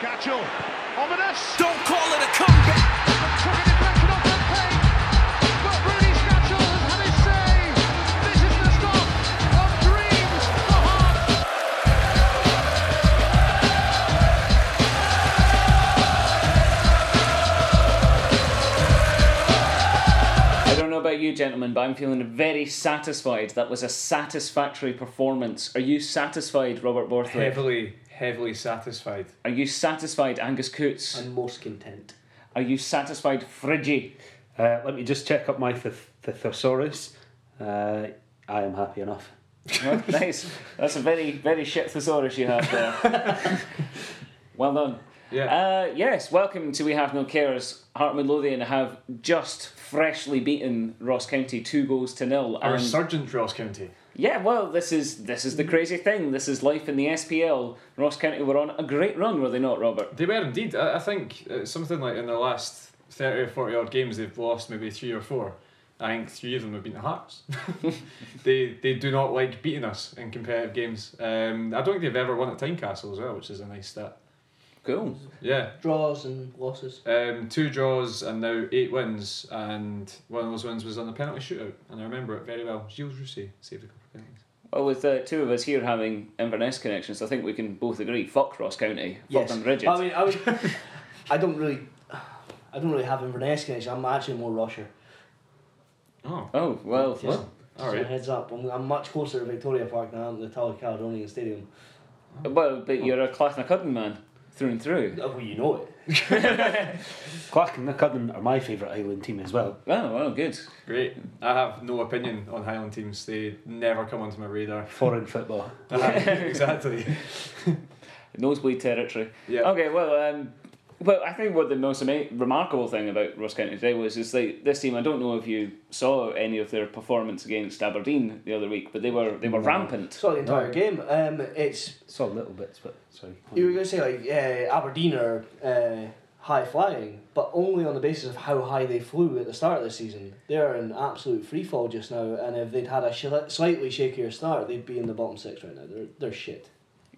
Scatchell. Ominous. Don't call it a comeback. Took a deflection off the plate. But Rudy Scatchell has had his save. This is the stop of dreams for Hearts. I don't know about you, gentlemen, but I'm feeling very satisfied. That was a satisfactory performance. Are you satisfied, Robert Borthwick? Heavily, heavily satisfied. Are you satisfied, Angus Coots? I'm most content. Are you satisfied, Friggy? Uh, let me just check up my th- th- thesaurus. Uh, I am happy enough. Oh, nice. That's a very, very shit thesaurus you have there. well done. Yeah. Uh, yes, welcome to We Have No Cares. Heart Midlothian have just freshly beaten Ross County two goals to nil. Our and- Sergeant Ross County. Yeah, well, this is this is the crazy thing. This is life in the SPL. Ross County were on a great run, were they not, Robert? They were indeed. I, I think uh, something like in their last 30 or 40 odd games, they've lost maybe three or four. I think three of them have been to Hearts. they they do not like beating us in competitive games. Um, I don't think they've ever won at Tynecastle as well, which is a nice stat. Cool. Yeah, Draws and losses. um, two draws and now eight wins, and one of those wins was on the penalty shootout, and I remember it very well. Gilles Rousset saved a couple of penalties. Well, with uh, two of us here having Inverness connections, I think we can both agree. Fuck Ross County. Fuck Yes. them rigid. I mean, I, was, I don't really, I don't really have Inverness connection. I'm actually more Russia. Oh, oh well. Just, all so right. heads up. I'm, I'm much closer to Victoria Park than I am to the Tulloch Caledonian Stadium. Well, but you're a Clachnacudden man through and through. Oh, well, you know it. Clachnacudden are my favourite Highland team as well. Oh, well, good. Great. I have no opinion on Highland teams. They never come onto my radar. Foreign football. exactly. Nosebleed territory. Yeah. Okay, well, um, well, I think what the most ama- remarkable thing about Ross County today was is like this team. I don't know if you saw any of their performance against Aberdeen the other week, but they were they were rampant. Saw the entire game. Um, it's Saw little bits, but sorry. you were going to say like uh, Aberdeen are uh, high flying, but only on the basis of how high they flew at the start of the season. They're in absolute free fall just now, and if they'd had a sh- slightly shakier start, they'd be in the bottom six right now. They're they're shit.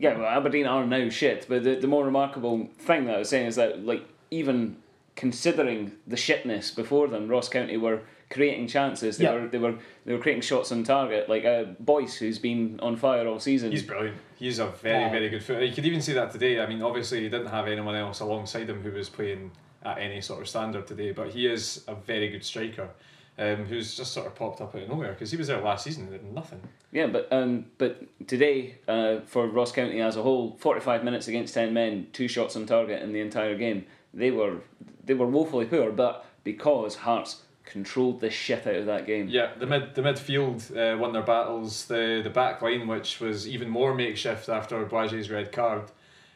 Yeah, well, Aberdeen are now shit. But the, the more remarkable thing that I was saying is that, like, even considering the shitness before them, Ross County were creating chances. They Yeah. were they were they were creating shots on target. Like uh, Boyce, who's been on fire all season. He's brilliant. He's a very, Yeah. very good footer. You could even see that today. I mean, obviously, he didn't have anyone else alongside him who was playing at any sort of standard today, but he is a very good striker um, who's just sort of popped up out of nowhere because he was there last season and did nothing. Yeah, but um, but today uh, for Ross County as a whole, forty five minutes against ten men, two shots on target in the entire game. They were they were woefully poor, but because Hearts controlled the shit out of that game. Yeah, the mid the midfield uh, won their battles. The the back line, which was even more makeshift after Boisier's red card.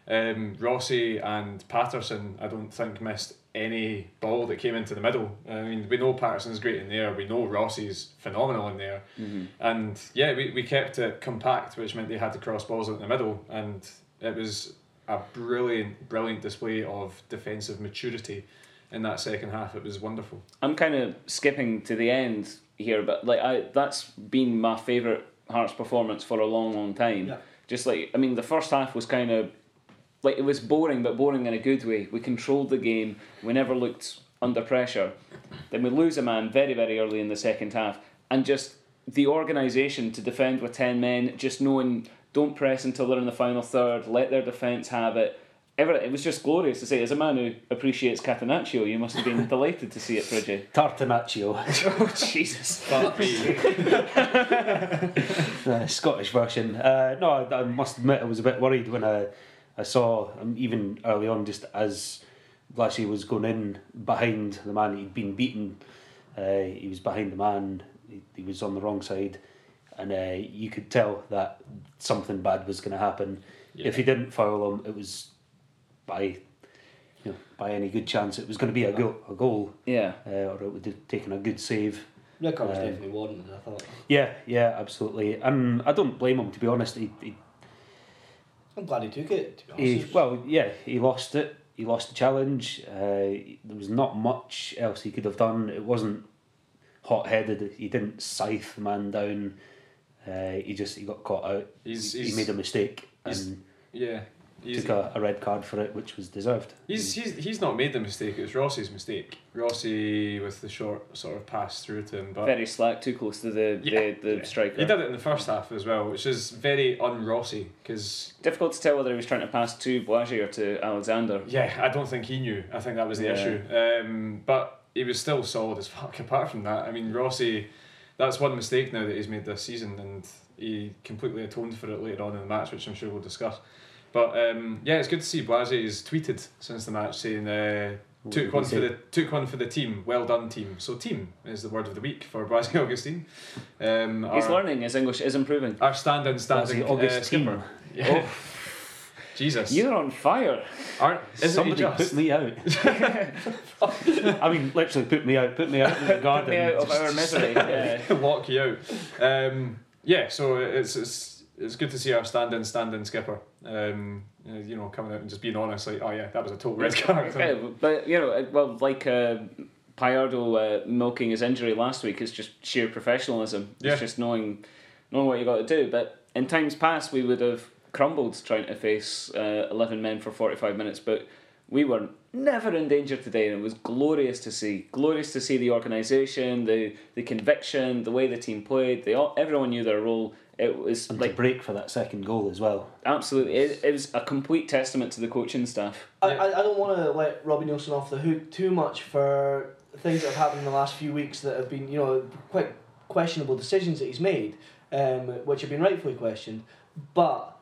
Um, Rossi and Paterson, I don't think missed any ball that came into the middle. I mean, we know Paterson's great in there. We know Rossi's phenomenal in there. Mm-hmm. And yeah, we, we kept it compact, which meant they had to cross balls out in the middle. And it was a brilliant, brilliant display of defensive maturity in that second half. It was wonderful. I'm kind of skipping to the end here, but like I that's been my favourite Hearts performance for a long, long time. Yeah. Just like I mean, the first half was kind of like it was boring, but boring in a good way. We controlled the game. We never looked under pressure. Then we lose a man very, very early in the second half, and just the organisation to defend with ten men, just knowing don't press until they're in the final third, let their defence have it. Ever, it was just glorious to see. As a man who appreciates Catenaccio, you must have been delighted to see it, Bridget. Tartanaccio, Oh Jesus! The Scottish version. Uh, no, I, I must admit I was a bit worried when I, I saw, um, even early on, just as Blashy was going in behind the man he'd been beaten, uh, he was behind the man, he, he was on the wrong side, and uh, you could tell that something bad was going to happen. If he didn't foul him, it was by you know, by any good chance it was going to be a goal, a goal Yeah. uh, or it would have taken a good save. Rickard was Um, definitely warranted. I thought. Yeah, yeah, absolutely. And I don't blame him, to be honest. He, he, I'm glad he took it. To be he well, yeah, he lost it. He lost the challenge. Uh, there was not much else he could have done. It wasn't hot headed. He didn't scythe the man down. Uh, he just he got caught out. He's- he, he's- he made a mistake. And Yeah, He's, took a, a red card for it, which was deserved. he's, he's, he's not made the mistake, it's Rossi's mistake. Rossi with the short sort of pass through to him. But Very slack, too close to the Yeah, the, the yeah. striker. he did it in the first half as well, which is very un-Rossi because Difficult to tell whether he was trying to pass to Boagie or to Alexander. Yeah, I don't think he knew. I think that was the Yeah. issue. Um, but he was still solid as fuck. Apart from that, I mean, Rossi, that's one mistake now that he's made this season, and he completely atoned for it later on in the match, which I'm sure we'll discuss. But um, yeah, it's good to see Blase has tweeted since the match saying uh, took one for the took one for the team. Well done, team. So team is the word of the week for Blase Augustyn. Um, He's our, learning. His English is improving. our stand-in standing Blase August uh, skipper. team. Yeah. Jesus. You're on fire. Aren't, isn't Somebody just? put me out. I mean, literally put me out. Put me out in the garden. Put garden. me out of our misery. Yeah. lock you out. Um, yeah, so it's it's it's good to see our stand-in stand-in skipper. Um, uh, you know, coming out and just being honest, like, oh yeah, that was a total red card. But you know, well, like uh, Pallardo uh, milking his injury last week is just sheer professionalism. Yeah. It's just knowing, knowing what you got to do. But in times past, we would have crumbled trying to face uh, eleven men for forty five minutes. But we were never in danger today, and it was glorious to see. Glorious to see the organisation, the the conviction, the way the team played. They all, everyone knew their role. It was And like to break for that second goal as well. absolutely. It, it was a complete testament to the coaching staff. I, Yeah. I, I don't want to let Robbie Neilson off the hook too much for things that have happened in the last few weeks that have been, you know, quite questionable decisions that he's made, um, which have been rightfully questioned. But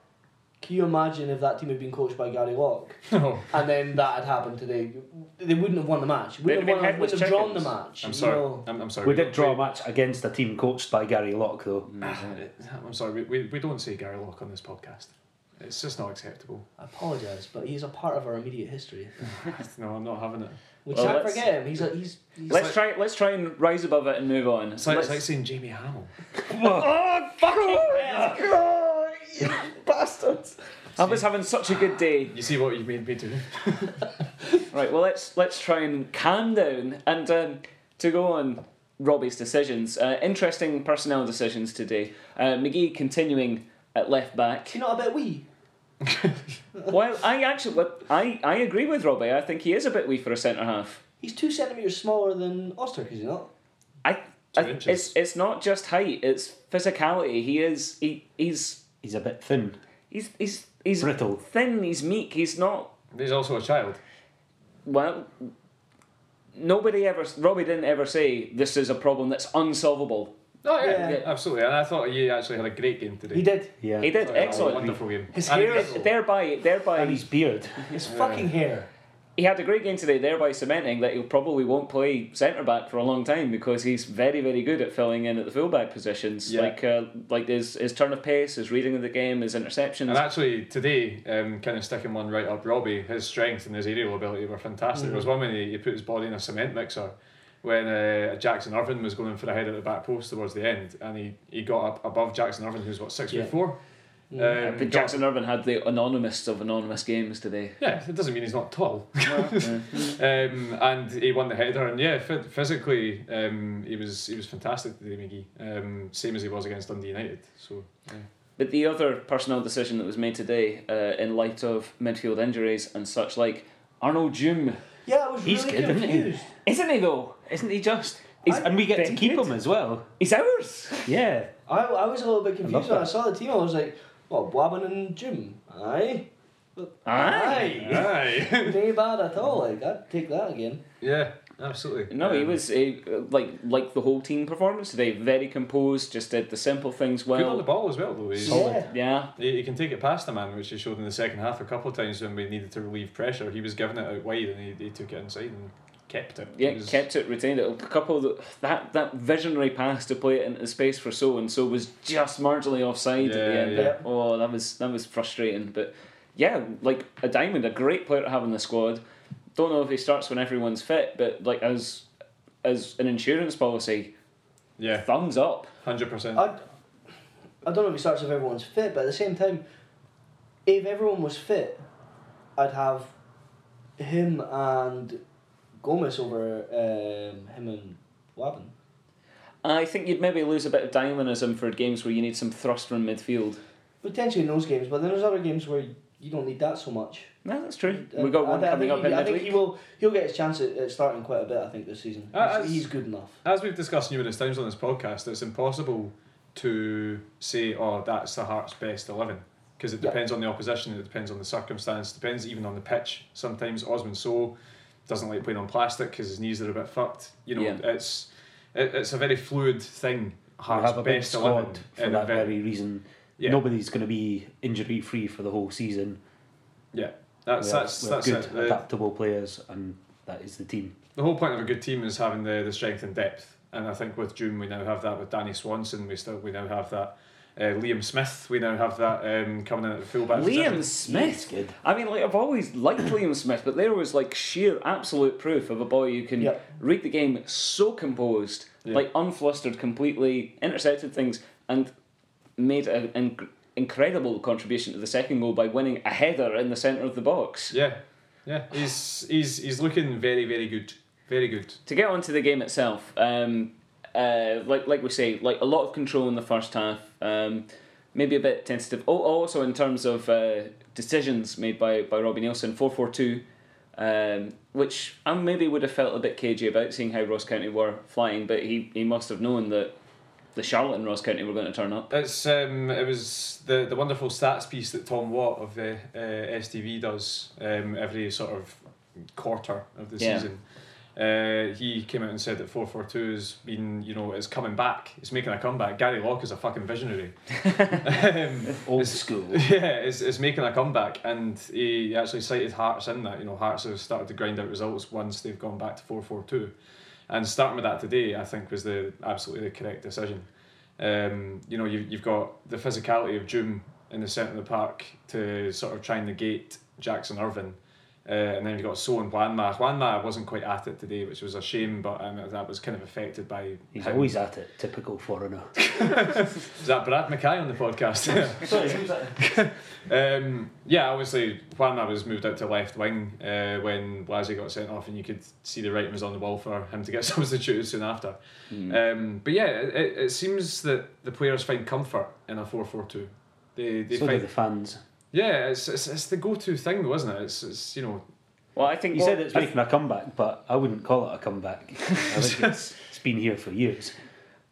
can you imagine if that team had been coached by Gary Locke No, and then that had happened today? They wouldn't have won the match. They'd Wouldn't have have, won, wouldn't have drawn the match. I'm you sorry. know. I'm, I'm sorry. We did draw a match against a team coached by Gary Locke, though. I'm sorry. We, we, we don't say Gary Locke on this podcast. It's just not acceptable. I apologise, but he's a part of our immediate history. No, I'm not having it. We Well, can't forget him. He's a, he's, he's Let's like- try. Let's try and rise above it and move on. It's like, it's Let's- like saying Jamie Hamill. bastards! I was having such a good day. You see what you made me do? Right, well let's let's try and calm down and um, to go on Robbie's decisions. Uh, interesting personnel decisions today. Uh, McGhee continuing at left back. you know a bit wee. Well, I actually, what- I I agree with Robbie. I think he is a bit wee for a centre half. He's two centimetres smaller than Öztürk, is he not? I, Two I it's it's not just height; it's physicality. He is he he's He's a bit thin. he's he's he's Brittle. thin. He's meek. He's not He's also a child. well. Nobody ever Robbie didn't ever say this is a problem that's unsolvable. Oh yeah, Yeah. absolutely. And I thought he actually had a great game today. He did. Yeah. He did excellent. wonderful game. His And hair he- is- Thereby, thereby, And his beard. His fucking hair. He had a great game today, thereby cementing that he probably won't play centre back for a long time because he's very, very good at filling in at the fullback positions. Yeah. Like, uh, like his his turn of pace, his reading of the game, his interceptions. And actually, today, um, kind of sticking one right up Robbie, his strength and his aerial ability were fantastic. There was one when he, he put his body in a cement mixer when uh, Jackson Irvine was going for a head at the back post towards the end, and he, he got up above Jackson Irvine, who's what, six Yeah. foot four? I Um, think got- Jackson Irvine had the anonymous of anonymous games today. Yeah, it doesn't mean he's not tall. Well, yeah. um, and he won the header, and yeah, phy- physically, um, he was he was fantastic today, McGhee. Um, same as he was against Dundee United. So yeah. But the other personnel decision that was made today, uh, in light of midfield injuries and such like, Arnold Djoum, Yeah, I was He's really good, isn't he? isn't he though? Isn't he just? He's and we get to keep good. him as well. He's ours. Yeah. I, I was a little bit confused love when I saw the team. I was like, what, Buaben and Djoum? Aye. Aye. Aye. Ain't bad at all. Like, I'd take that again. yeah, absolutely. No, he Um, was uh, like like the whole team performance today. Very composed, just did the simple things good on the well. ball as well, though. He's, Yeah. Yeah, He, he can take it past the man, which he showed in the second half a couple of times when we needed to relieve pressure. He was giving it out wide and he, he took it inside and kept it. yeah, It was- kept it, retained it. A couple of the, that that visionary pass to play it into space for so and so was just marginally offside at the end. yeah. Oh, that was that was frustrating. But yeah, like a diamond, a great player to have in the squad. Don't know if he starts when everyone's fit, but like as as an insurance policy, Yeah, thumbs up. hundred percent. I, I don't know if he starts if everyone's fit, but at the same time, if everyone was fit, I'd have him and Gomez over um, him and Buaben. I think you'd maybe lose a bit of dynamism for games where you need some thrust from midfield. Potentially in those games, but then there's other games where you don't need that so much. No, that's true. We got I one thi- I coming think up he, in I think he midweek. will. He'll get his chance at, at starting quite a bit. I think this season. He's, as- he's good enough. As we've discussed numerous times on this podcast, it's impossible to say, "Oh, that's the Hearts' best 11 because it Yeah. depends on the opposition, it depends on the circumstance, depends even on the pitch. Sometimes Osman Sow doesn't like playing on plastic because his knees are a bit fucked. You know, Yeah. it's it, it's a very fluid thing. We Hearts' have a big best 11 squad for in that very- very reason. Yeah. Nobody's going to be injury free for the whole season. Yeah, that's we have, that's we have that's good, it. The- adaptable players, and that is the team. the whole point of a good team is having the, the strength and depth. And I think with Djoum we now have that with Danny Swanson. We still we now have that. Uh, Liam Smith, we now have that um, coming in at the fullback Liam position. Smith. good. I mean, like I've always liked Liam Smith, but there was like sheer absolute proof of a boy who can Yep. read the game so composed, Yeah. like unflustered, completely intercepted things, and made an inc- incredible contribution to the second goal by winning a header in the centre of the box. Yeah, yeah, he's he's he's looking very very good, very good. To get on to the game itself, um, uh, like like we say, like a lot of control in the first half. Um, maybe a bit tentative. Oh, also in terms of uh, decisions made by by Robbie Neilson, four four two, um, which I maybe would have felt a bit cagey about, seeing how Ross County were flying. But he he must have known that the Charlotte and Ross County were going to turn up. It's um, it was the the wonderful stats piece that Tom Watt of the uh, STV does um, every sort of quarter of the Yeah. season. Uh, he came out and said that four four two has been you know it's coming back. It's making a comeback. Gary Locke is a fucking visionary. um, Old it's- school. Yeah, it's, it's making a comeback, and he actually cited Hearts in that. You know, Hearts have started to grind out results once they've gone back to four four two, and starting with that today, I think was the absolutely the correct decision. Um, you know, you've, you've got the physicality of Doom in the centre of the park to sort of try and negate Jackson Irvine. Uh, and then you've got Sow and Juanma. Juanma wasn't quite at it today, which was a shame, but um, that was kind of affected by. He's him. always at it. Typical foreigner. Is that Brad McKay on the podcast? Sorry, who's that? Um, yeah, obviously Juanma was moved out to left wing uh, when Blasi got sent off, and you could see the writing was on the wall for him to get substituted soon after. Um, but yeah, it, it it seems that the players find comfort in a four four two. They they So do find the fans. Yeah, it's, it's it's the go to thing though, isn't it? It's, it's you know Well, I think You what- said it's making a comeback, but I wouldn't call it a comeback. I think it's, it's been here for years.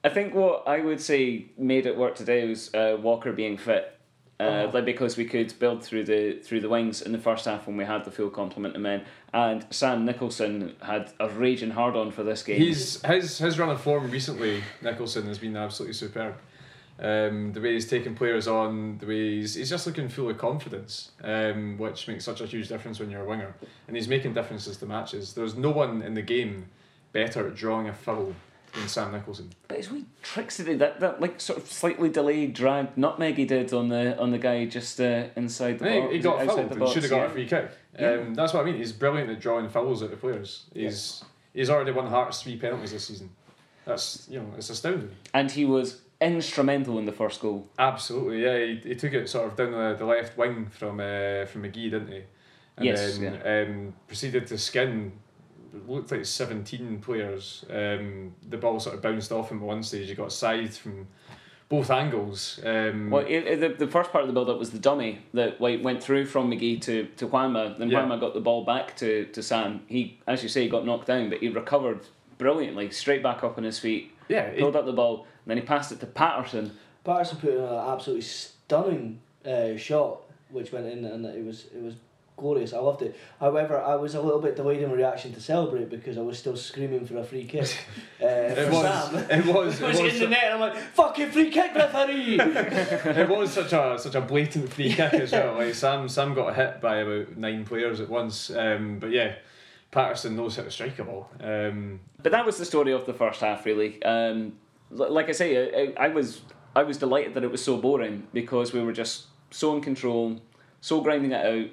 I think what I would say made it work today was uh, Walker being fit. Uh, like because we could build through the through the wings in the first half when we had the full complement of men, and Sam Nicholson had a raging hard on for this game. he's his his run of form recently. Nicholson has been absolutely superb. Um, the way he's taking players on, the way he's, he's just looking full of confidence, um, which makes such a huge difference when you're a winger. And he's making differences to matches. There's no one in the game better at drawing a foul than Sam Nicholson. But his wee tricks he did that that like sort of slightly delayed drag nutmeg he did on the on the guy just uh, inside the box. he got fouled and should have got yeah. a free kick. Yeah. Um, that's what I mean. He's brilliant at drawing fouls at the players. He's he's already won Hearts three penalties this season. That's you know it's astounding. And he was instrumental in the first goal. Absolutely, yeah. He, he took it sort of down the, the left wing from uh, from McGhee, didn't he? And Yes, then um, proceeded to skin. Looked like seventeen players. Um, the ball sort of bounced off him at one stage. He got scythed from both angles. Um, Well, it, it- the, the first part of the build up was the dummy that went through from McGhee to, to Juanma. Then Yeah. Juanma got the ball back to, to Sam. He, as you say, got knocked down, but he recovered brilliantly, straight back up on his feet, yeah, pulled up the ball, then he passed it to Paterson. Paterson put in an absolutely stunning uh, shot, which went in, and it was it was glorious. I loved it. However, I was a little bit delayed in my reaction to celebrate because I was still screaming for a free kick uh, it was. It was. It It was was. in the net, and I'm like, "Fucking free kick, referee!" it was such a such a blatant free kick as well. Like Sam Sam got hit by about nine players at once. Um, but yeah, Paterson knows how to strike a ball. Um, But that was the story of the first half, really. Um, li- like I say, I, I was I was delighted that it was so boring because we were just so in control, so grinding it out.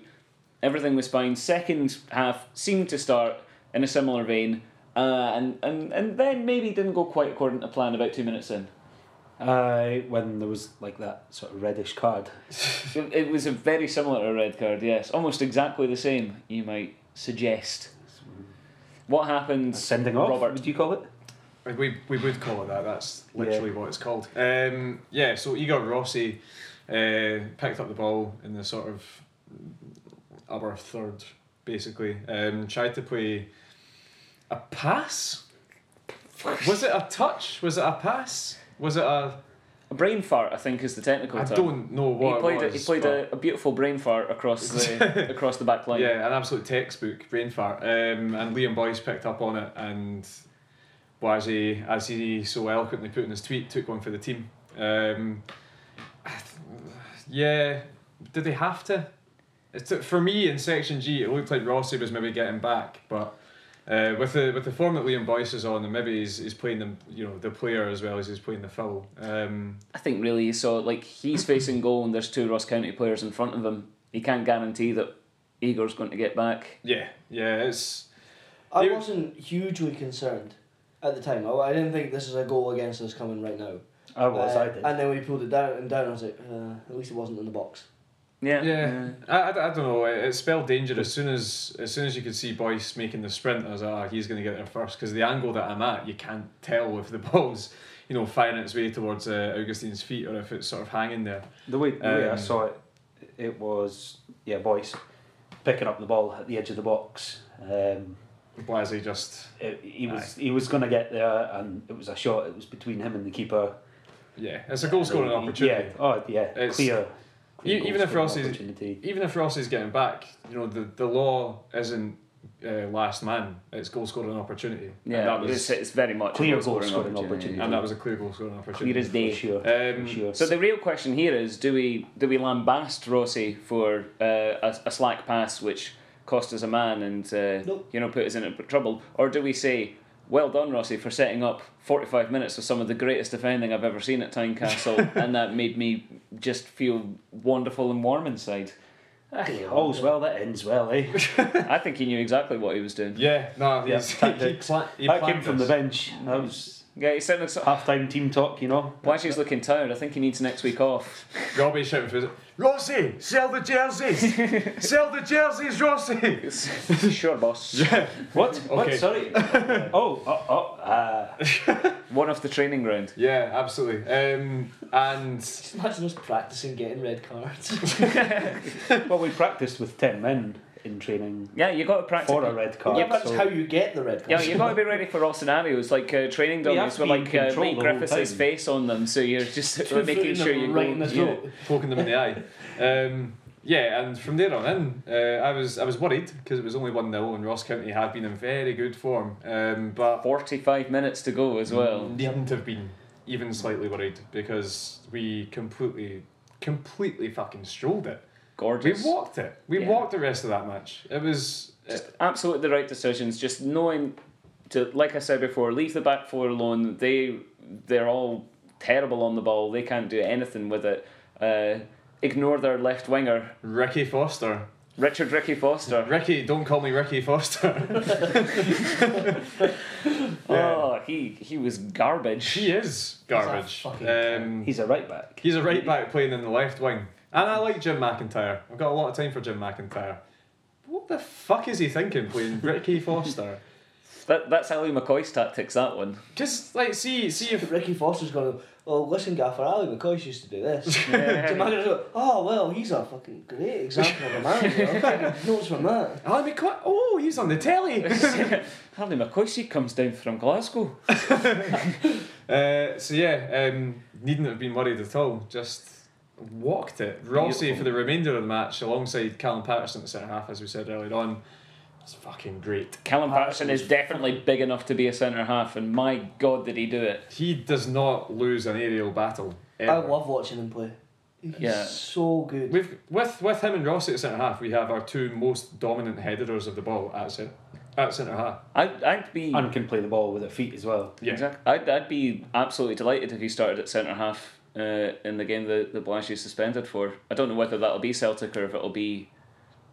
Everything was fine. Second half seemed to start in a similar vein, uh, and, and and then maybe didn't go quite according to plan about two minutes in. Uh, when there was like that sort of reddish card. It, it was a very similar to a red card, yes, almost exactly the same. You might suggest. What happened? Sending off, Robert. would you call it? We we would call it that. That's literally what it's called. Um, yeah. So Igor Rossi uh, picked up the ball in the sort of upper third, basically. Um, tried to play a pass. Was it a touch? Was it a pass? Was it a? A brain fart, I think, is the technical I term. I don't know He what played, it a, was. he played a beautiful brain fart across the across the back line. Yeah, an absolute textbook brain fart. Um, and Liam Boyce picked up on it, and Boise, as he so eloquently put in his tweet, took one for the team. Um, yeah, did they have to? It's for me in Section G, it looked like Rossi was maybe getting back, but. Uh, with the with the form that Liam Boyce is on, and maybe he's, he's playing the you know the player as well as he's playing the foul. Um, I think really you saw like he's facing goal and there's two Ross County players in front of him. He can't guarantee that Igor's going to get back. yeah, yeah, it's I You- wasn't hugely concerned at the time. I, I didn't think this is a goal against us coming right now. I was, Uh, I did. And then we pulled it down and down. I was like, uh, at least it wasn't in the box. Yeah, Yeah, I, I, I don't know. It, it spelled danger as soon as as soon as you could see Boyce making the sprint. I was like, ah, he's going to get there first because the angle that I'm at, you can't tell if the ball's you know firing its way towards uh, Augustyn's feet or if it's sort of hanging there. The way, the way I Um, saw it, it was yeah, Boyce picking up the ball at the edge of the box. Um, Blasey just it, he was he was going to get there, and it was a shot. It was between him and the keeper. yeah, it's a goal scoring opportunity. Yeah, oh yeah, It's- clear. Clear even if goal-scoring Rossi's- Even if Rossi's getting back, you know the the law isn't uh, last man. It's goal scoring opportunity. And yeah. that was it's, it's very much Clear a goal-scoring goal-scoring opportunity. and that was a clear goal scoring opportunity. Clear as day. Sure, Um, sure. So the real question here is: Do we do we lambast Rossi for uh, a, a slack pass which cost us a man and uh, Nope. you know put us in trouble, or do we say? Well done, Rossi, for setting up 45 minutes of some of the greatest defending I've ever seen at Tynecastle, and that made me just feel wonderful and warm inside. Aye, all's well that ends well, eh? I think he knew exactly what he was doing. Yeah, no, Yeah, he's, he, tactics. pla- he that planned came from the bench. That was Yeah, he sounded so. half time team talk, you know. Blanchard's looking tired. I think he needs next week off. Robbie shouting for his Rossi, sell the jerseys, sell the jerseys, Rossi. sure, boss. What? What? Okay. Sorry. oh, oh, oh. Uh, One off the training ground. Yeah, absolutely. Um, and Just imagine us practicing getting red cards. well, we practiced with ten men in training Yeah, you got to practice. for a red card. yeah, but that's so- how you get the red card. Yeah, cards. you got to be ready for all scenarios. Like uh, training We have dummies with like uh, control Mike Griffiths' face on them, so you're just Two making sure you're go. right in the yeah. poking them in the eye. Um, yeah, and from there on in, uh, I was I was worried because it was only one 0 and Ross County had been in very good form. Um, but Forty-five minutes to go as well. needn't have been even slightly worried because we completely, completely fucking strolled it. We walked it. We Yeah. walked the rest of that match. It was. Just absolutely the right decisions. Just knowing to, like I said before, leave the back four alone. They they're all terrible on the ball. They can't do anything with it. Uh, ignore their left winger, Ricky Foster. Richard Ricky Foster. Ricky, don't call me Ricky Foster. Oh, he he was garbage. he is garbage. fucking Um, He's a right back. he's a right back playing in the left wing. And I like Jim McIntyre. I've got a lot of time for Jim McIntyre. What the fuck is he thinking playing Ricky Foster? That that's Ally McCoist's tactics. That one. Just like see see if Ricky Foster's going, oh, listen, Gaffer, Ally McCoist used to do this. Yeah. So oh, well, he's a fucking great example of a manager. I'm taking notes from that. I'll be quite, oh he's on the telly. Ally McCoist comes down from Glasgow. Uh, so yeah, um, needn't have been worried at all. Just walked it. Rossi for the remainder of the match, alongside Callum Paterson at centre half, as we said earlier on. It's fucking great. Callum Paterson Paterson is definitely big enough to be a centre half, and my God, did he do it! He does not lose an aerial battle. I love watching him play. He's Yeah. so good. With with with him and Rossi at centre half, we have our two most dominant headers of the ball at centre at centre half. I'd, I'd be And can play the ball with their feet as well. Yeah. Exactly. I'd, I'd be absolutely delighted if he started at centre half uh, in the game that, that Blanche is suspended for. I don't know whether that'll be Celtic or if it'll be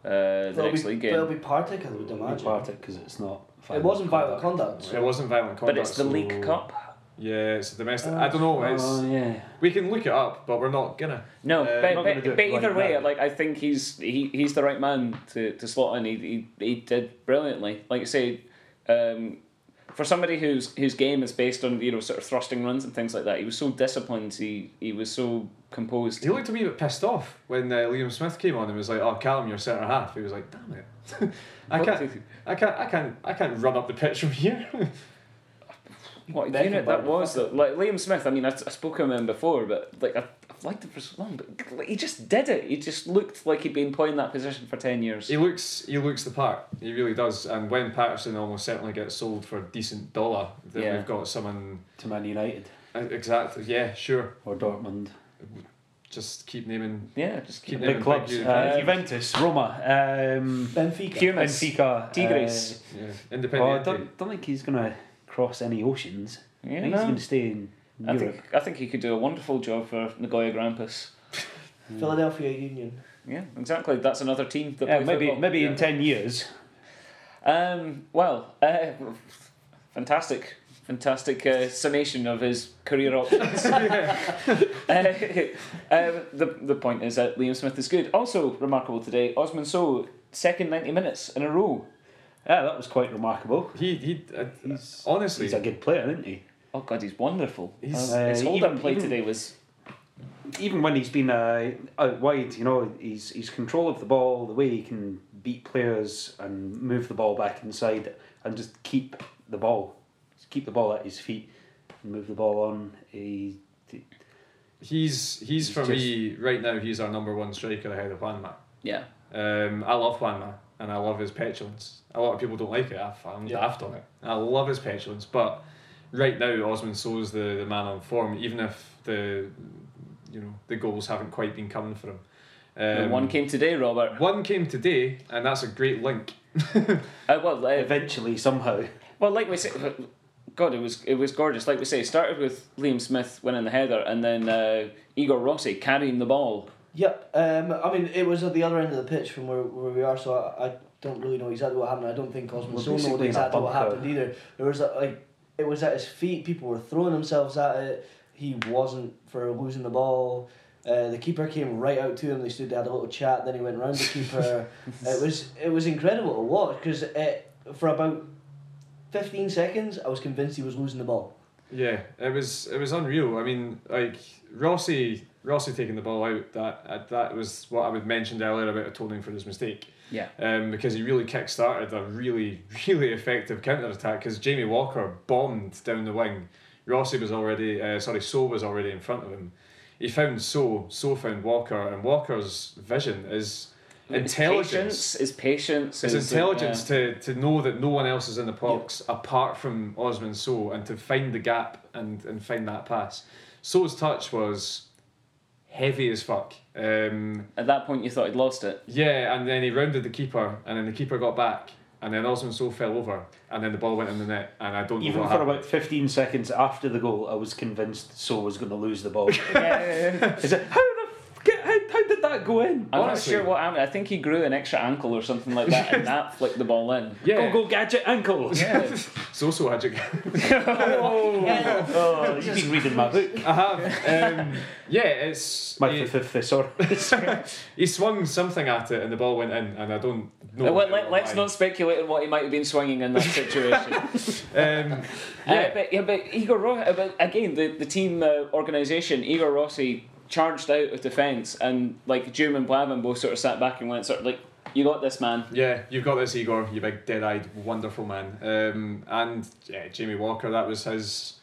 uh, the It'll next be, league It'll be Partick, I would imagine. Partick because it's not. It wasn't violent conduct. It wasn't violent conduct. But it's the so- League Cup. Yeah, it's a domestic. I don't know. It's Oh yeah. we can look it up, but we're not gonna. No, Uh, but, not but, gonna but either right way, now. like I think he's he, he's the right man to, to slot in. He, he he did brilliantly. Like I say, um, for somebody whose whose game is based on you know sort of thrusting runs and things like that, he was so disciplined. He he was so composed. He looked a wee bit pissed off when uh, Liam Smith came on and was like, "Oh, Callum, you're centre half." He was like, "Damn it, I can't, I can't, I can't, I can't run up the pitch from here." What Beckham unit that was though? Like Liam Smith. I mean, I, I spoke to him before, but like I've, I've liked him for so long, but he just did it. He just looked like he'd been playing that position for ten years. he looks, he looks the part. He really does. And when Paterson almost certainly gets sold for a decent dollar, then Yeah. we've got someone To Man United uh, exactly. Yeah, sure. or Dortmund. Just keep naming. Yeah, just Keep keep naming Big clubs. big Uh, Juventus, Roma, um, Benfica. Humus. Benfica. Tigres. Yeah, Uh, oh, I independent. don't, don't think he's going to cross any oceans. I Yeah, think no. he's going to stay in I think I think he could do a wonderful job for Nagoya Grampus. Philadelphia Union. Yeah, exactly. That's another team that Yeah, maybe football. maybe Yeah. in ten years. Um, well, uh, fantastic, fantastic uh, summation of his career options. uh, um, the the point is that Liam Smith is good. Also remarkable today, Osman Sow second ninety minutes in a row. Yeah, that was quite remarkable. He he. Uh, He's honestly, he's a good player, isn't he? Oh God, he's wonderful. He's- Uh, his hold up play even- today was Even when he's been uh, out wide, you know, he's he's control of the ball, the way he can beat players and move the ball back inside and just keep the ball, just keep the ball at his feet and move the ball on. He, he's he's He's for just- me right now. He's our number one striker ahead of Juanma. yeah. Um, I love Juanma and I love his petulance. A lot of people don't like it. I- I'm Yeah. daft on it. I love his petulance, but right now Osman Sow's the, the man on form, even if the you know the goals haven't quite been coming for him. Um, one came today, Robert. one came today, and that's a great link. Uh, well, uh, eventually, somehow, Well, like we say, God, it was it was gorgeous. Like we say, it started with Liam Smith winning the header, and then uh, Igor Rossi carrying the ball. Yep. Um, I mean, it was at the other end of the pitch from where, where we are, so I, I don't really know exactly what happened. I don't think Osman We're So basically knew in a exactly what happened either. There was a, like it was at his feet. People were throwing themselves at it. He wasn't for losing the ball. Uh, the keeper came right out to him. They stood, they had a little chat. Then he went round the keeper. it was it was incredible to watch because for about fifteen seconds, I was convinced he was losing the ball. Yeah, it was it was unreal. I mean, like Rossi Rossi taking the ball out. That uh, that was what I would mentioned earlier about atoning for his mistake. Yeah. Um, because he really kick-started a really really effective counter attack. Because Jamie Walker bombed down the wing. Rossi was already uh, sorry, Sow was already in front of him. He found Sow, Sow found Walker, and Walker's vision is intelligence. His patience, his patience, intelligence uh, to, to know that no one else is in the box apart from Osman Sow and to find the gap and, and find that pass. Sow's touch was heavy as fuck. Um, At that point, you thought he'd lost it. yeah, and then he rounded the keeper and then the keeper got back and then Osman Sow fell over and then the ball went in the net and I don't know even what for happened. about fifteen seconds after the goal, I was convinced Sow was going to lose the ball. Yeah, Is it how the f- how, how did that go in? I'm Honestly. not sure what happened. I think he grew an extra ankle or something like that, and that flicked the ball in. yeah, Go go gadget ankle. Yeah. So So had you. Oh, you've been reading my book. I have. Um, yeah, it's My he, fifth thesaurus. he swung something at it and the ball went in and I don't know. Well, let, let's not speculate on what he might have been swinging in that situation. Um, Yeah, yeah, but, yeah, but Igor Rossi, but again, the, the team uh, organisation, Igor Rossi charged out of defence, and like Djoum and Buaben both sort of sat back and went, sort of like, you got this, man. Yeah, you've got this, Igor. You big dead-eyed, wonderful man. Um, and yeah, Jamie Walker. That was his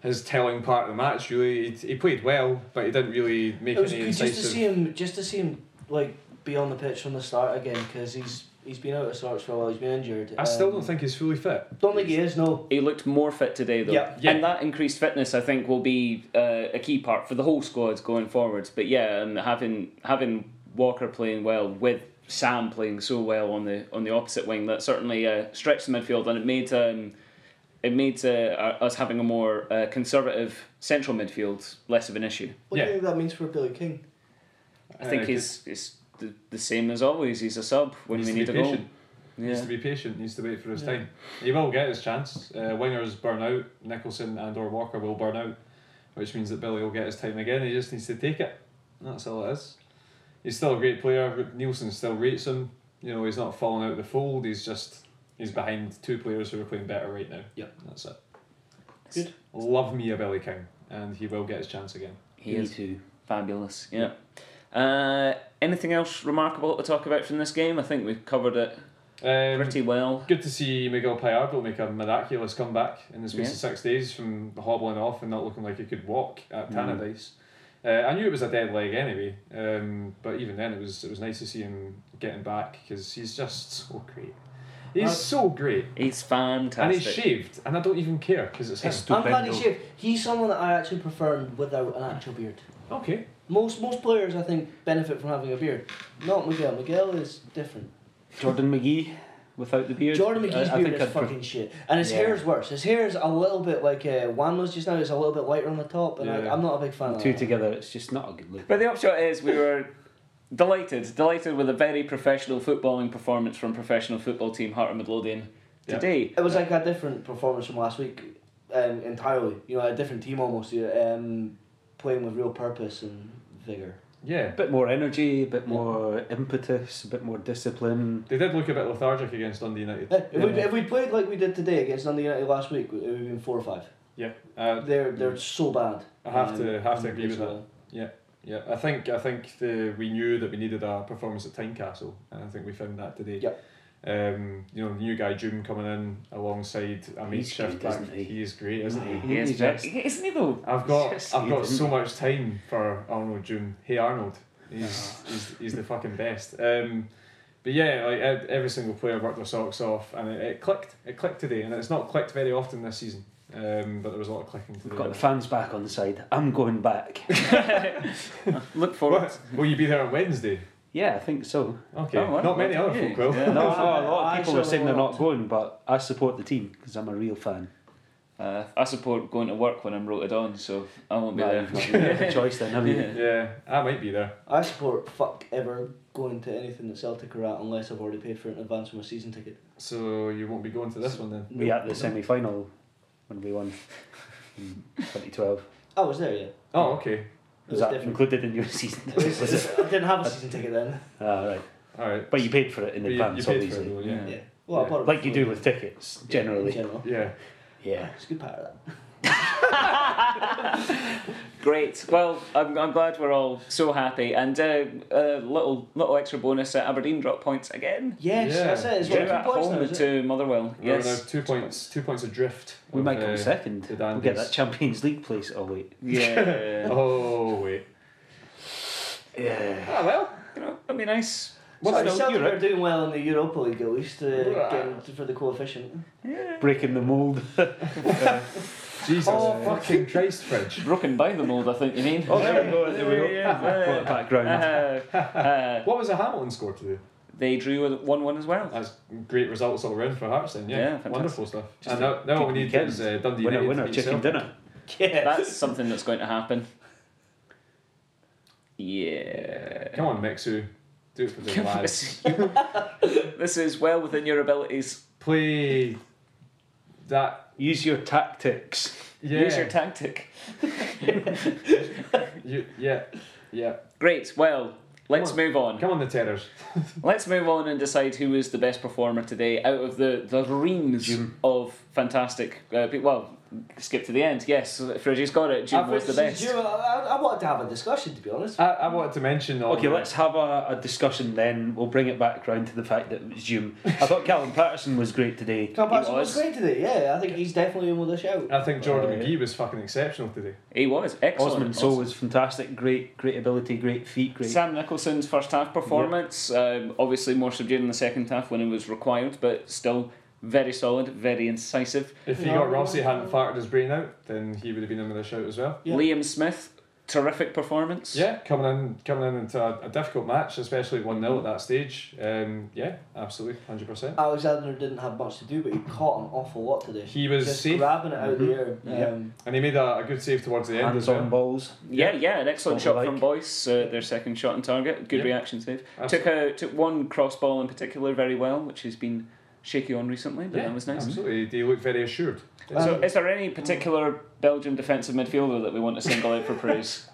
his telling part of the match. Really, he, he played well, but he didn't really make It was any good just to see him, just to see him like be on the pitch from the start again because he's he's been out of sorts for a while. He's been injured. I still Um, don't think he's fully fit. Don't think he is. No. He looked more fit today, though. Yeah. Yeah. And that increased fitness, I think, will be uh, a key part for the whole squad going forwards. But yeah, and having having Walker playing well with Sam playing so well on the on the opposite wing, that certainly uh, stretched the midfield, and it made um, it made uh, us having a more uh, conservative central midfield less of an issue. What do you think that means for Billy King? I think Uh, he's, he's the, the same as always. He's a sub when needs we to need be a goal. patient. Needs to be patient. Needs to wait for his Yeah. time. He will get his chance. Uh, wingers burn out. Nicholson and or Walker will burn out, which means that Billy will get his time again. He just needs to take it. That's all it is. He's still a great player. Neilson still rates him. You know, he's not falling out of the fold. He's just He's behind two players who are playing better right now. Yep. That's it. Good. Love me a Billy King, and he will get his chance again. He Me is too. fabulous. Yeah. Uh, anything else remarkable to talk about from this game? I think we've covered it Um, pretty well. Good to see Miguel Pallardo make a miraculous comeback in the space Yeah. of six days from hobbling off and not looking like he could walk at Mm. Tannadice. Uh, I knew it was a dead leg anyway, um, but even then it was it was nice to see him getting back because he's just so great. He's Uh, so great, He's fantastic. and he's shaved, and I don't even care because it's him. It's I'm glad he's shaved. He's someone that I actually prefer without an actual beard. Okay, Most most players I think benefit from having a beard. Not Miguel. Miguel is different. Jordan McGhee without the beard. Jordan McGhee's I- I beard think is I'd pref- fucking shit, and his Yeah. hair is worse. His hair is a little bit like uh, was just now. It's a little bit lighter on the top, and Yeah. I, I'm not a big fan of Two that. together, it's just not a good look. But the upshot is we were delighted, delighted with a very professional footballing performance from professional football team Heart of Midlothian Yeah. today. It was like a different performance from last week, um, entirely. You know, a different team almost. yeah, Um, playing with real purpose and vigor. yeah. A bit more energy, a bit more impetus, a bit more discipline. They did look a bit lethargic against Dundee United. If, we, if we played like we did today against Dundee United last week, it would have been four or five. Yeah, uh, They're they're so bad. I have Um, to have to agree with that. individually. Yeah, I think I think the we knew that we needed a performance at Tynecastle, and I think we found that today. Yep. Um, you know, the new guy Djoum coming in alongside a He's makeshift good, back. isn't he? He is great, isn't he? He is He's very- just- isn't he though? I've got I've got good, so isn't much time for Arnold Djoum. Hey Arnold, he's he's, he's the fucking best. Um, but yeah, like ev- every single player worked their socks off, and it, it clicked. It clicked today, and it's not clicked very often this season. Um, but there was a lot of clicking today. We've got the fans back on the side. I'm going back. Look forward. What? Will you be there on Wednesday? Yeah, I think so. Okay, Oh, well, not many well other done folk will. Yeah. No, no, a lot of people are saying they're not not. going, but I support the team because I'm a real fan. Uh, I support going to work when I'm rotated on, so I won't be Well, there. you've not really got a choice then, have you? Yeah. Yeah, I might be there. I support fuck ever going to anything that Celtic are at unless I've already paid for it in advance from a season ticket. So you won't be going to this one then? We at the semi final when we won in 2012. I was there, yeah. Oh, okay. Was, Was that different. included in your season? It was, Was it? I didn't have a season ticket then. Ah, right. All right. But you paid for it in But you, advance, you paid for obviously. it though, yeah. Yeah. Yeah. Well, I bought it Like you before. do with tickets, In generally. general. Yeah. Yeah. It's a good part of that. Great. Well, I'm, I'm glad we're all so happy. And uh, a little little extra bonus: at Aberdeen drop points again. Yes, Yeah. that's it. It's Drew got two at points now, home is it? to Motherwell. We're Yes. now two points, two points adrift. We of, might come uh, second. the We'll get Dandies. that Champions League place. Oh, wait. Yeah. Oh wait. Yeah. Ah well. you know, that'd be nice. What's Sorry, the- Celtic Europe. are doing well in the Europa League at least, uh, Right. getting for the coefficient. Breaking the mould. Jesus Oh, fucking Christ, Fridge. Broken by the mould, I think you mean. Oh, there we go. There we go. Yeah, What a background. Uh, uh, What was the Hamilton score today? they drew with 1 1 as well. That's great results all around for Hearts then. Yeah, Yeah, fantastic. wonderful stuff. Just and now, now what we Good need weekend. is uh, Dundee winner, United winner, to beat chicken dinner. Yeah. That's something that's going to happen. Yeah. Come on, Mixu. Do for the lads. this is well within your abilities. Play that. Use your tactics. Yeah. Use your tactic. you, yeah. Yeah. Great. Well, let's Come move on. Come on, the Terrors. Let's move on and decide who was the best performer today out of the the reams Jim. of fantastic. Uh, well, skip to the end. Yes, Fridgie's got it. Djoum I've- was the best. You, I, I wanted to have a discussion, to be honest. I, I wanted to mention. on Okay, the- let's have a, a discussion then. We'll bring it back round to the fact that it was Hume. I thought Callum Paterson was great today. Cam Paterson was. was great today, yeah. I think he's definitely in with a shout. I think Jordan Uh, McGhee was fucking exceptional today. He was excellent. Osman Sow was fantastic. Great, great ability, great feet, great. Sam Nicholson's first half performance, um, obviously more subdued in the second half when it was required, but still very solid, very incisive. If he Yeah. got Rossi hadn't farted his brain out, then he would have been in with a shout as well. Yeah. Liam Smith, terrific performance. Yeah, coming in, coming in into a, a difficult match, especially one 0 at that stage. Um, yeah, absolutely, hundred percent. Alexander didn't have much to do, but he caught an awful lot today. He was Just safe, grabbing it out of the air. Yep. Um, and he made a, a good save towards the end as Hands on well. balls. Yeah, yeah, an excellent What we shot from. Boyce, uh, their second shot on target. Good Yep. reaction save. Absolutely. Took a took one cross ball in particular very well, which has been shaky on recently, but yeah, that was nice. Absolutely, they look very assured. So, Um, is there any particular Belgian defensive midfielder that we want to single out for praise?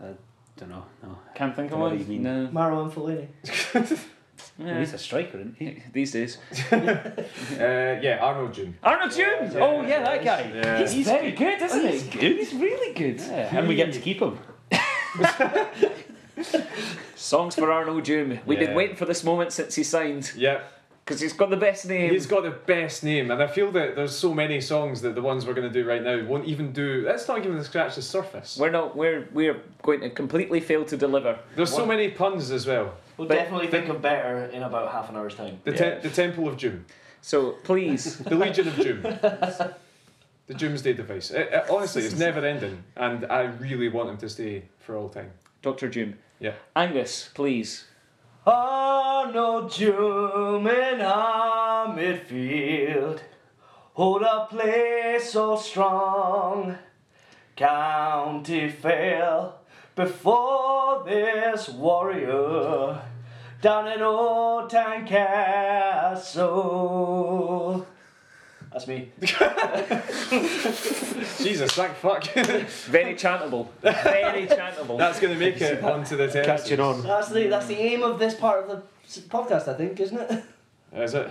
I don't know. No. Can't think of Don't know one. you mean. No. Marwan Fellaini. He's a striker, isn't he? these days. Uh, yeah, Arnold Djoum. Arnold Jones. oh yeah, that guy. Yeah. He's, very good, isn't he? He's good. He's really good. Yeah, and we get to keep him. Songs for Arnold Djoum. We've been waiting for this moment since he signed Yeah, because he's got the best name. he's got the best name, and I feel that there's so many songs that the ones we're going to do right now won't even do. Let's not even scratch the surface. We're not. We're we're going to completely fail to deliver. There's so many puns as well. We'll But- definitely think of better in about half an hour's time. The, te- the Temple of Doom. So please, The Legion of Doom. the Doomsday Device. It, it- honestly, it's never ending, and I really want him to stay for all time. Doctor Joom. Yeah. Angus, please. Arnold in our midfield. Hold a place so strong. County fail before this warrior. Down in Old Tynecastle. That's me. Jesus, thank fuck. Very chantable. Very chantable. That's going to make it onto the test. Catching on. That's the that's the aim of this part of the podcast, I think, isn't it? Is it?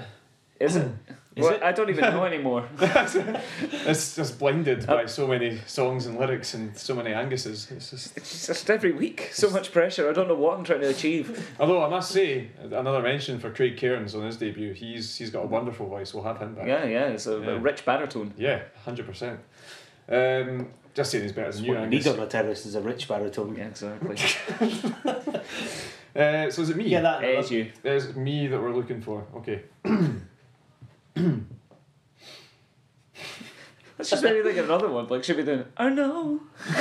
Is it? Is Well, it? I don't even know anymore. It's just blinded Uh, by so many songs and lyrics and so many Anguses. It's just. It's just every week. So much pressure. I don't know what I'm trying to achieve. Although I must say, another mention for Craig Cairns on his debut. He's he's got a wonderful voice. We'll have him back. Yeah, yeah. It's a, a rich baritone. Yeah, hundred percent. Um, just saying he's better than you, What you need Angus. on a terrace is a rich baritone. Yeah, exactly. Uh, so is it me? Yeah, that. It's you. It's me that we're looking for. Okay. Let's just maybe think of another one. Like, should we do? Oh no.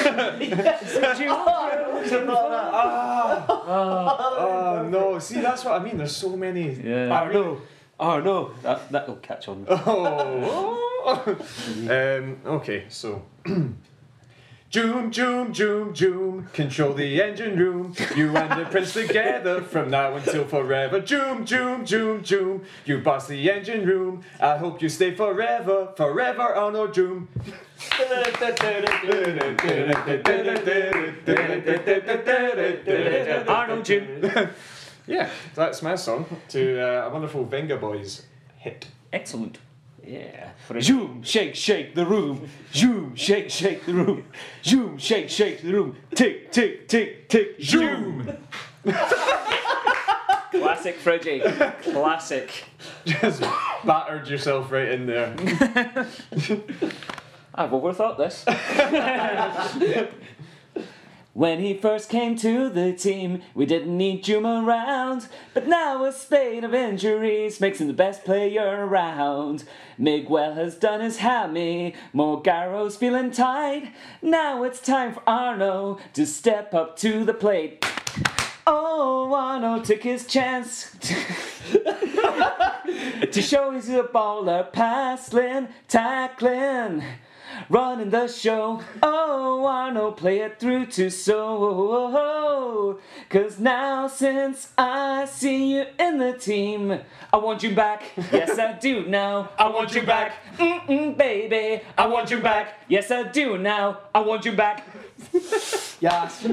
Oh no! See, that's what I mean. There's so many. Yeah. Oh no! Oh no! That that'll catch on. Oh. um, okay, so. Djoum, Djoum, Djoum, Djoum, control the engine room. You and the prince together from now until forever. Djoum, Djoum, Djoum, Djoum, you boss the engine room. I hope you stay forever, forever Arnold Djoum. Arnold Djoum. Yeah, that's my song to uh, a wonderful Venga Boys hit. Excellent. Yeah. Zoom, shake, shake the room. Zoom, shake, shake the room. Zoom, shake, shake the room. Tick, tick, tick, tick. Zoom. Classic Fridgie. Classic. Just battered yourself right in there. I've overthought this. when he first came to the team, we didn't need Djoum around. But now a spate of injuries makes him the best player around. Miguel has done his hammy, Morgaro's feeling tight. Now it's time for Arno to step up to the plate. Oh, Arno took his chance to show he's a baller, passing, tackling, running the show. Oh, Arno, play it through to Sow. Cause now, since I see you in the team, I want you back. Yes, I do now. I want you back. Mm-mm, baby, I want you back. Yes, I do now. I want you back. Yes.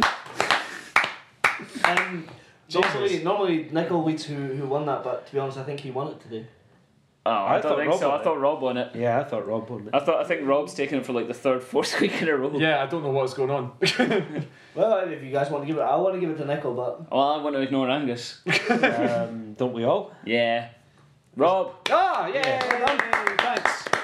Um, normally, normally Nickel leads who, who won that, but to be honest, I think he won it today. Oh, I, I don't thought think Rob so. won I it. thought Rob won it. Yeah, I thought Rob won it. I thought I think Rob's taken it for like the third, fourth week in a row. Yeah, I don't know what's going on. Well, if you guys want to give it, I want to give it to Nickel, but Well, I want to ignore Angus. Um, don't we all? Yeah. Rob. ah, yeah, thanks,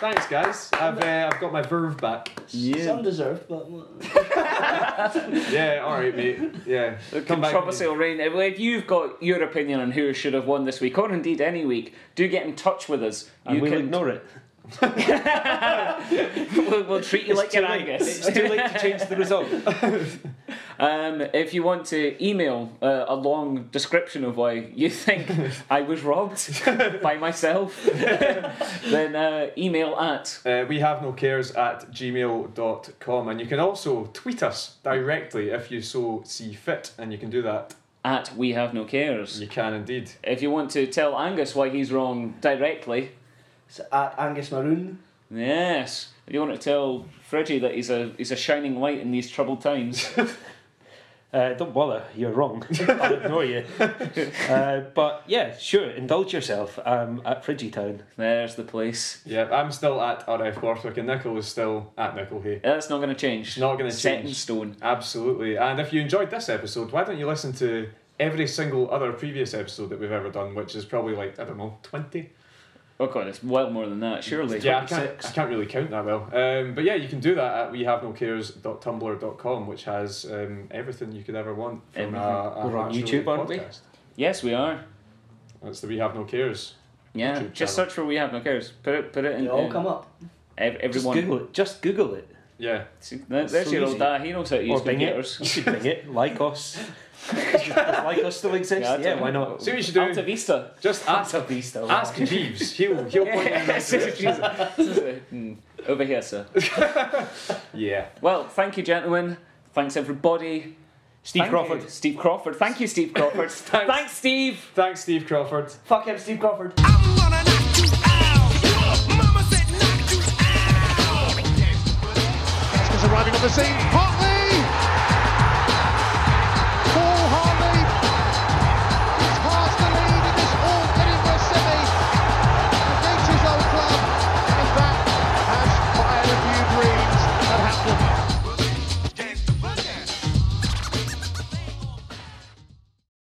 thanks, guys. I've uh, I've got my verve back. Yeah. some deserved, but Yeah, all right, mate. Yeah, come back. Controversy will reign. If if you've got your opinion on who should have won this week, or indeed any week, do get in touch with us. And You we'll can. ignore it. we'll, we'll treat you like it's too your late. Angus. It's too late to change the result. Um, if you want to email uh, a long description of why you think I was robbed by myself, then uh, email at Uh, we have no cares at gmail.com and you can also tweet us directly if you so see fit and you can do that. at we have no cares. You can indeed. If you want to tell Angus why he's wrong directly, it's at Angus Maroon. yes. If you want to tell Fridgie that he's a he's a shining light in these troubled times, Uh, don't bother, you're wrong. I'll ignore you. Uh, but yeah, sure, indulge yourself um, at Friggytown. There's the place. Yeah, I'm still at RF Borthwick and Nickel is still at Nickel Hay. That's not going to change. Not gonna change. Set in stone. Absolutely. And if you enjoyed this episode, why don't you listen to every single other previous episode that we've ever done, which is probably like, I don't know, 20? Oh god, it's well more than that, surely. Yeah, I can't, I can't really count that well. Um, but yeah, you can do that at wehavenocares.tumblr.com, which has um, everything you could ever want from a, a We're on YouTube, aren't we? Yes, we are. That's the We Have No Cares. Yeah, YouTube just channel. search for We Have No Cares. Put it, put it in. They all in- come up. ev- Just. Google it. Just Google it. Yeah. See, that- there's So your old easy. dad. He knows how to use Or Bing it. computers. You should Bing it. Lycos. Does Lycos still exist? Yeah, Yeah, why not? See what you should do? Alta Vista. Just ask, Alta Vista. ask Jeeves. He'll, he'll point you in the right direction. Mm, Over here, sir. Yeah. Well, thank you, gentlemen. Thanks, everybody. Steve Thank Crawford. you, Steve Crawford. Thank you, Steve Crawford. Thanks, Steve. Thanks, Steve Crawford. Fuck him, Steve Crawford. I'm gonna knock you out. Mama said knock you out. Oscar's arriving on the scene. Hot